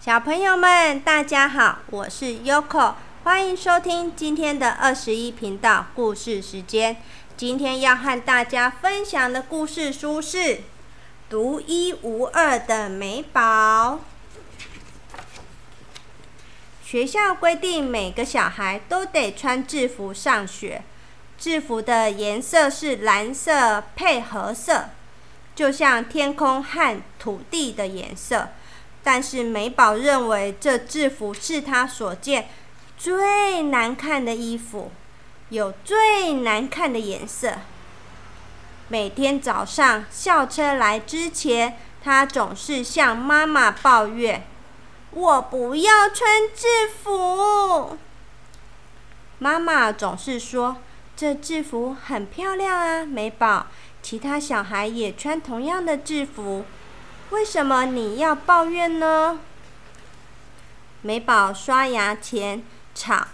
小朋友们，大家好，我是 Yoko，欢迎收听今天的二十一频道故事时间。今天要和大家分享的故事书是《独一无二的美宝》。学校规定每个小孩都得穿制服上学，制服的颜色是蓝色配褐色，就像天空和土地的颜色。但是美宝认为这制服是他所见最难看的衣服，有最难看的颜色。每天早上校车来之前，他总是向妈妈抱怨：“我不要穿制服。”妈妈总是说：“这制服很漂亮啊，美宝。其他小孩也穿同样的制服。”为什么你要抱怨呢？美宝刷牙前吵，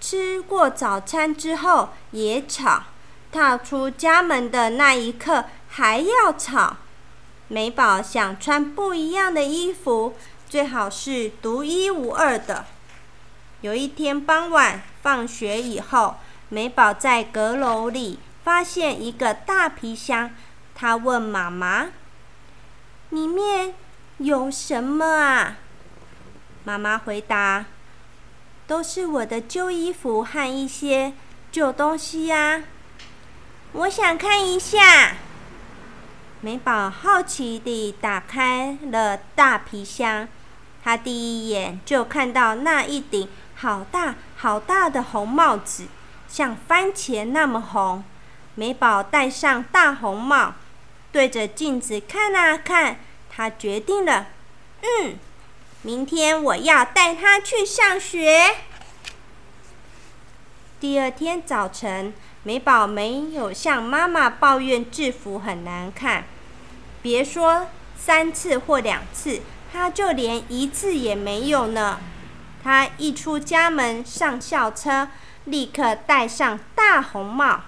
吃过早餐之后也吵，踏出家门的那一刻还要吵。美宝想穿不一样的衣服，最好是独一无二的。有一天傍晚放学以后，美宝在阁楼里发现一个大皮箱，她问妈妈。里面有什么啊？妈妈回答：“都是我的旧衣服和一些旧东西呀。”我想看一下。美宝好奇地打开了大皮箱，他第一眼就看到那一顶好大好大的红帽子，像番茄那么红。美宝戴上大红帽。对着镜子看啊看，他决定了，嗯，明天我要带他去上学。第二天早晨，美宝没有向妈妈抱怨制服很难看，别说三次或两次，他就连一次也没有呢。他一出家门上校车，立刻戴上大红帽，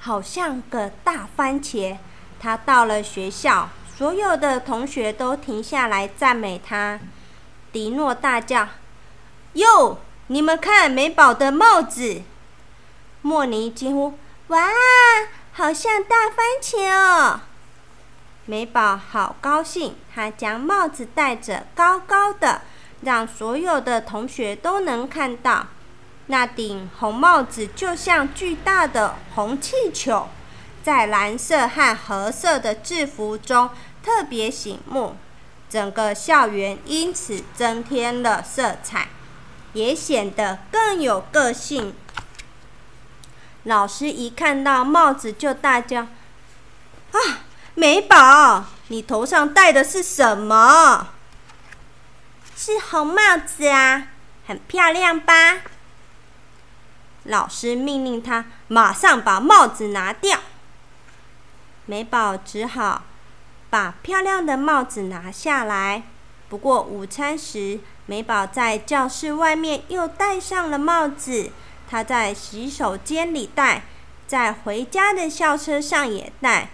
好像个大番茄。他到了学校，所有的同学都停下来赞美他。迪诺大叫：“哟，你们看美宝的帽子！”莫尼惊呼：“哇，好像大番茄哦！”美宝好高兴，他将帽子戴着高高的，让所有的同学都能看到。那顶红帽子就像巨大的红气球。在蓝色和褐色的制服中特别醒目，整个校园因此增添了色彩，也显得更有个性。老师一看到帽子就大叫：“啊，美宝，你头上戴的是什么？是红帽子啊，很漂亮吧？”老师命令他马上把帽子拿掉。美宝只好把漂亮的帽子拿下来。不过午餐时，美宝在教室外面又戴上了帽子。她在洗手间里戴，在回家的校车上也戴。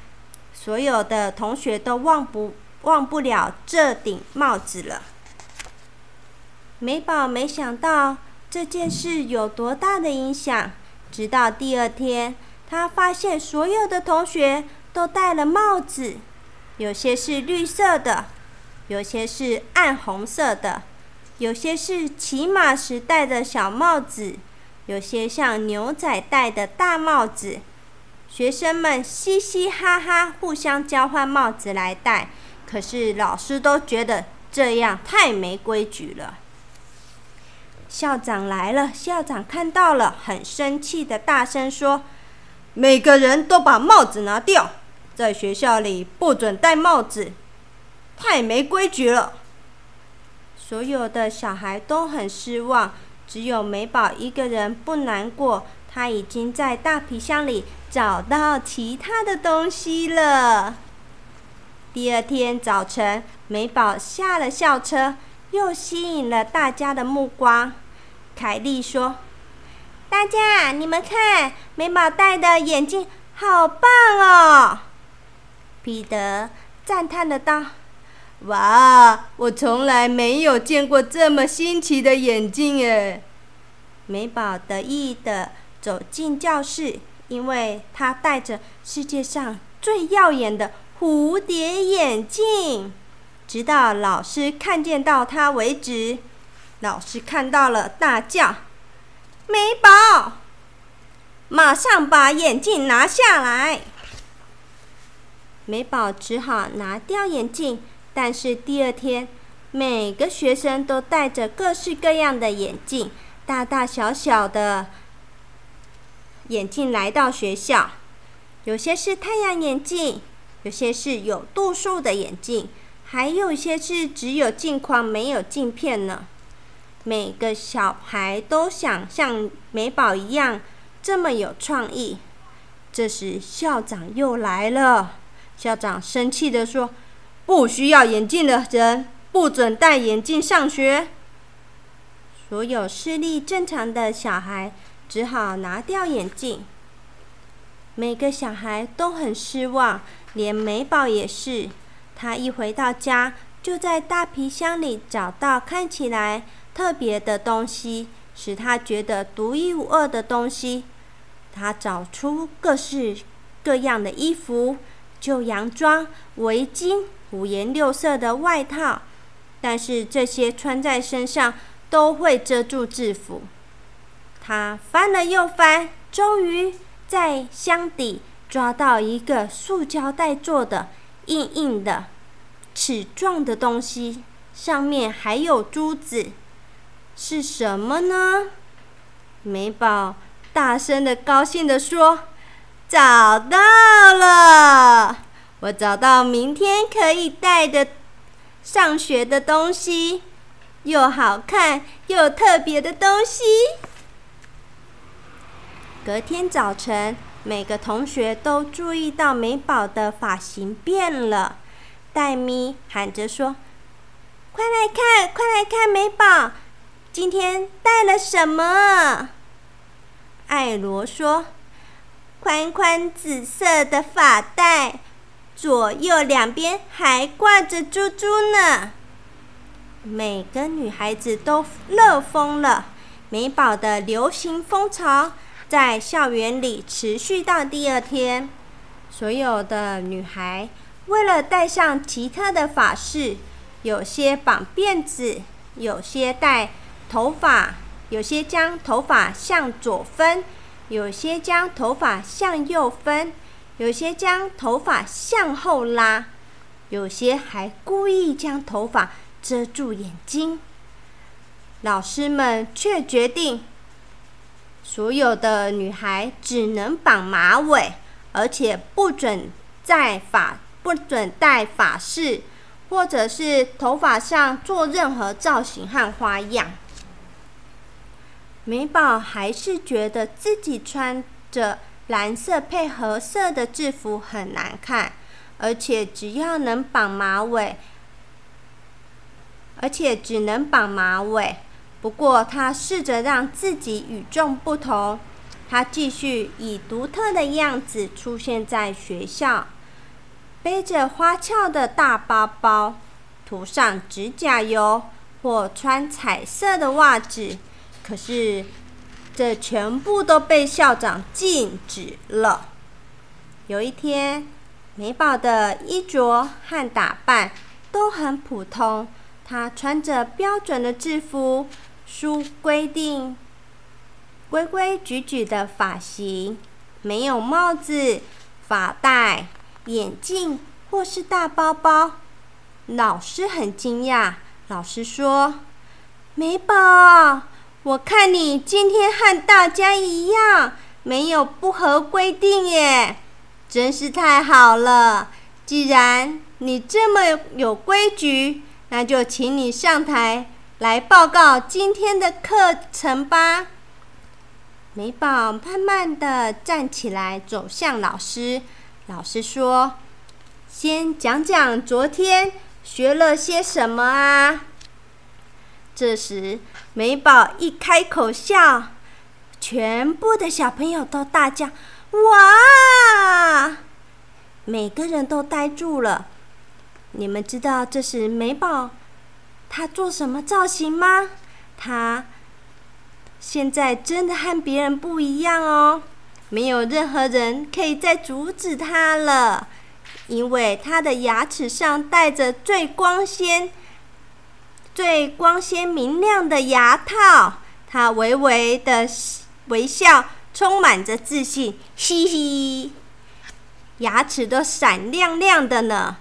所有的同学都忘不忘不了这顶帽子了。美宝没想到这件事有多大的影响，直到第二天，她发现所有的同学。都戴了帽子，有些是绿色的，有些是暗红色的，有些是骑马时戴的小帽子，有些像牛仔戴的大帽子。学生们嘻嘻哈哈，互相交换帽子来戴。可是老师都觉得这样太没规矩了。校长来了，校长看到了，很生气的大声说：“每个人都把帽子拿掉。”在学校里不准戴帽子，太没规矩了。所有的小孩都很失望，只有美宝一个人不难过。他已经在大皮箱里找到其他的东西了。第二天早晨，美宝下了校车，又吸引了大家的目光。凯莉说：“大家，你们看，美宝戴的眼镜好棒哦！”彼得赞叹的道：“哇，我从来没有见过这么新奇的眼镜诶！美宝得意的走进教室，因为他戴着世界上最耀眼的蝴蝶眼镜，直到老师看见到他为止。老师看到了，大叫：“美宝，马上把眼镜拿下来！”美宝只好拿掉眼镜。但是第二天，每个学生都戴着各式各样的眼镜，大大小小的眼镜来到学校。有些是太阳眼镜，有些是有度数的眼镜，还有一些是只有镜框没有镜片呢。每个小孩都想像美宝一样这么有创意。这时校长又来了，校长生气地说。不需要眼镜的人不准戴眼镜上学。所有视力正常的小孩只好拿掉眼镜。每个小孩都很失望，连美宝也是。他一回到家，就在大皮箱里找到看起来特别的东西，使他觉得独一无二的东西。他找出各式各样的衣服、旧洋装、围巾。五颜六色的外套，但是这些穿在身上都会遮住制服。他翻了又翻，终于在箱底抓到一个塑胶袋做的硬硬的齿状的东西，上面还有珠子，是什么呢？美宝大声的、高兴的说：“找到了！”我找到明天可以带的上学的东西，又好看又特别的东西。隔天早晨，每个同学都注意到美宝的发型变了。黛咪喊着说：“快来看，快来看，美宝今天带了什么？”艾罗说：“宽宽紫色的发带。”左右两边还挂着珠珠呢，每个女孩子都乐疯了。美宝的流行风潮在校园里持续到第二天，所有的女孩为了戴上奇特的发饰，有些绑辫子，有些戴头发，有些将头发向左分，有些将头发向右分。有些将头发向后拉，有些还故意将头发遮住眼睛。老师们却决定，所有的女孩只能绑马尾，而且不准在发不准戴发饰，或者是头发上做任何造型和花样。美宝还是觉得自己穿着。蓝色配褐色的制服很难看，而且只要能绑马尾，而且只能绑马尾。不过他试着让自己与众不同，他继续以独特的样子出现在学校，背着花俏的大包包，涂上指甲油或穿彩色的袜子。可是。这全部都被校长禁止了。有一天，美宝的衣着和打扮都很普通，她穿着标准的制服，书规定规规矩矩的发型，没有帽子、发带、眼镜或是大包包。老师很惊讶，老师说：“美宝。”我看你今天和大家一样，没有不合规定耶，真是太好了。既然你这么有规矩，那就请你上台来报告今天的课程吧。美宝慢慢的站起来，走向老师。老师说：“先讲讲昨天学了些什么啊？”这时，美宝一开口笑，全部的小朋友都大叫：“哇！”每个人都呆住了。你们知道这是美宝他做什么造型吗？他现在真的和别人不一样哦，没有任何人可以再阻止他了，因为他的牙齿上戴着最光鲜、最光鲜明亮的牙套。他微微的微笑，充满着自信，嘻嘻，牙齿都闪亮亮的呢。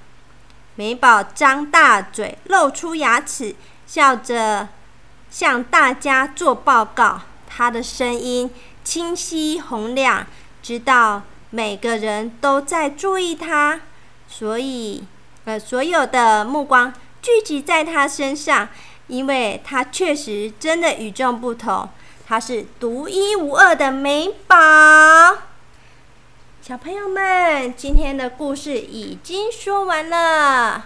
美宝张大嘴，露出牙齿，笑着向大家做报告。他的声音清晰洪亮，知道每个人都在注意他，所以呃，所有的目光聚集在他身上。因为他确实真的与众不同，他是独一无二的美宝。小朋友们，今天的故事已经说完了。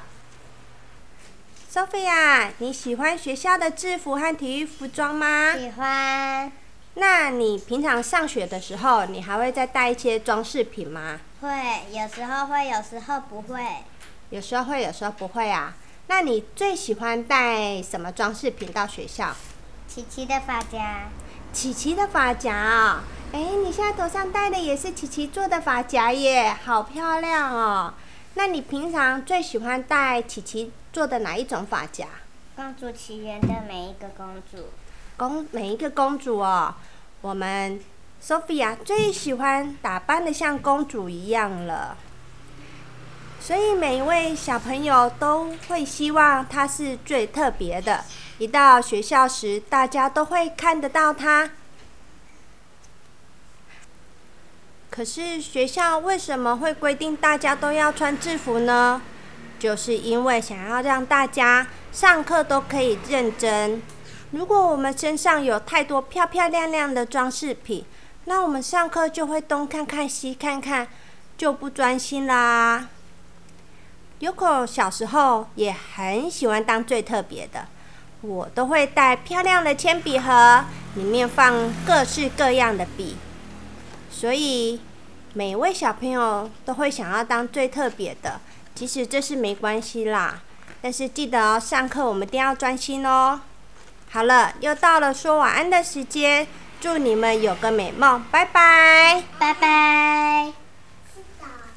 Sophia，你喜欢学校的制服和体育服装吗？喜欢。那你平常上学的时候，你还会再带一些装饰品吗？会，有时候会，有时候不会。有时候会，有时候不会啊。那你最喜欢带什么装饰品到学校？琪琪的发夹。琪琪的发夹啊！哎，你现在头上戴的也是琪琪做的发夹耶，好漂亮哦！那你平常最喜欢戴琪琪做的哪一种发夹？公主奇缘的每一个公主。公每一个公主哦，我们 Sophia 最喜欢打扮的像公主一样了。所以每一位小朋友都会希望他是最特别的。一到学校时，大家都会看得到他。可是学校为什么会规定大家都要穿制服呢？就是因为想要让大家上课都可以认真。如果我们身上有太多漂漂亮亮的装饰品，那我们上课就会东看看西看看，就不专心啦。Yoko 小时候也很喜欢当最特别的，我都会带漂亮的铅笔盒，里面放各式各样的笔，所以每位小朋友都会想要当最特别的。其实这是没关系啦，但是记得哦，上课我们一定要专心哦。好了，又到了说晚安的时间，祝你们有个美梦，拜拜，拜拜。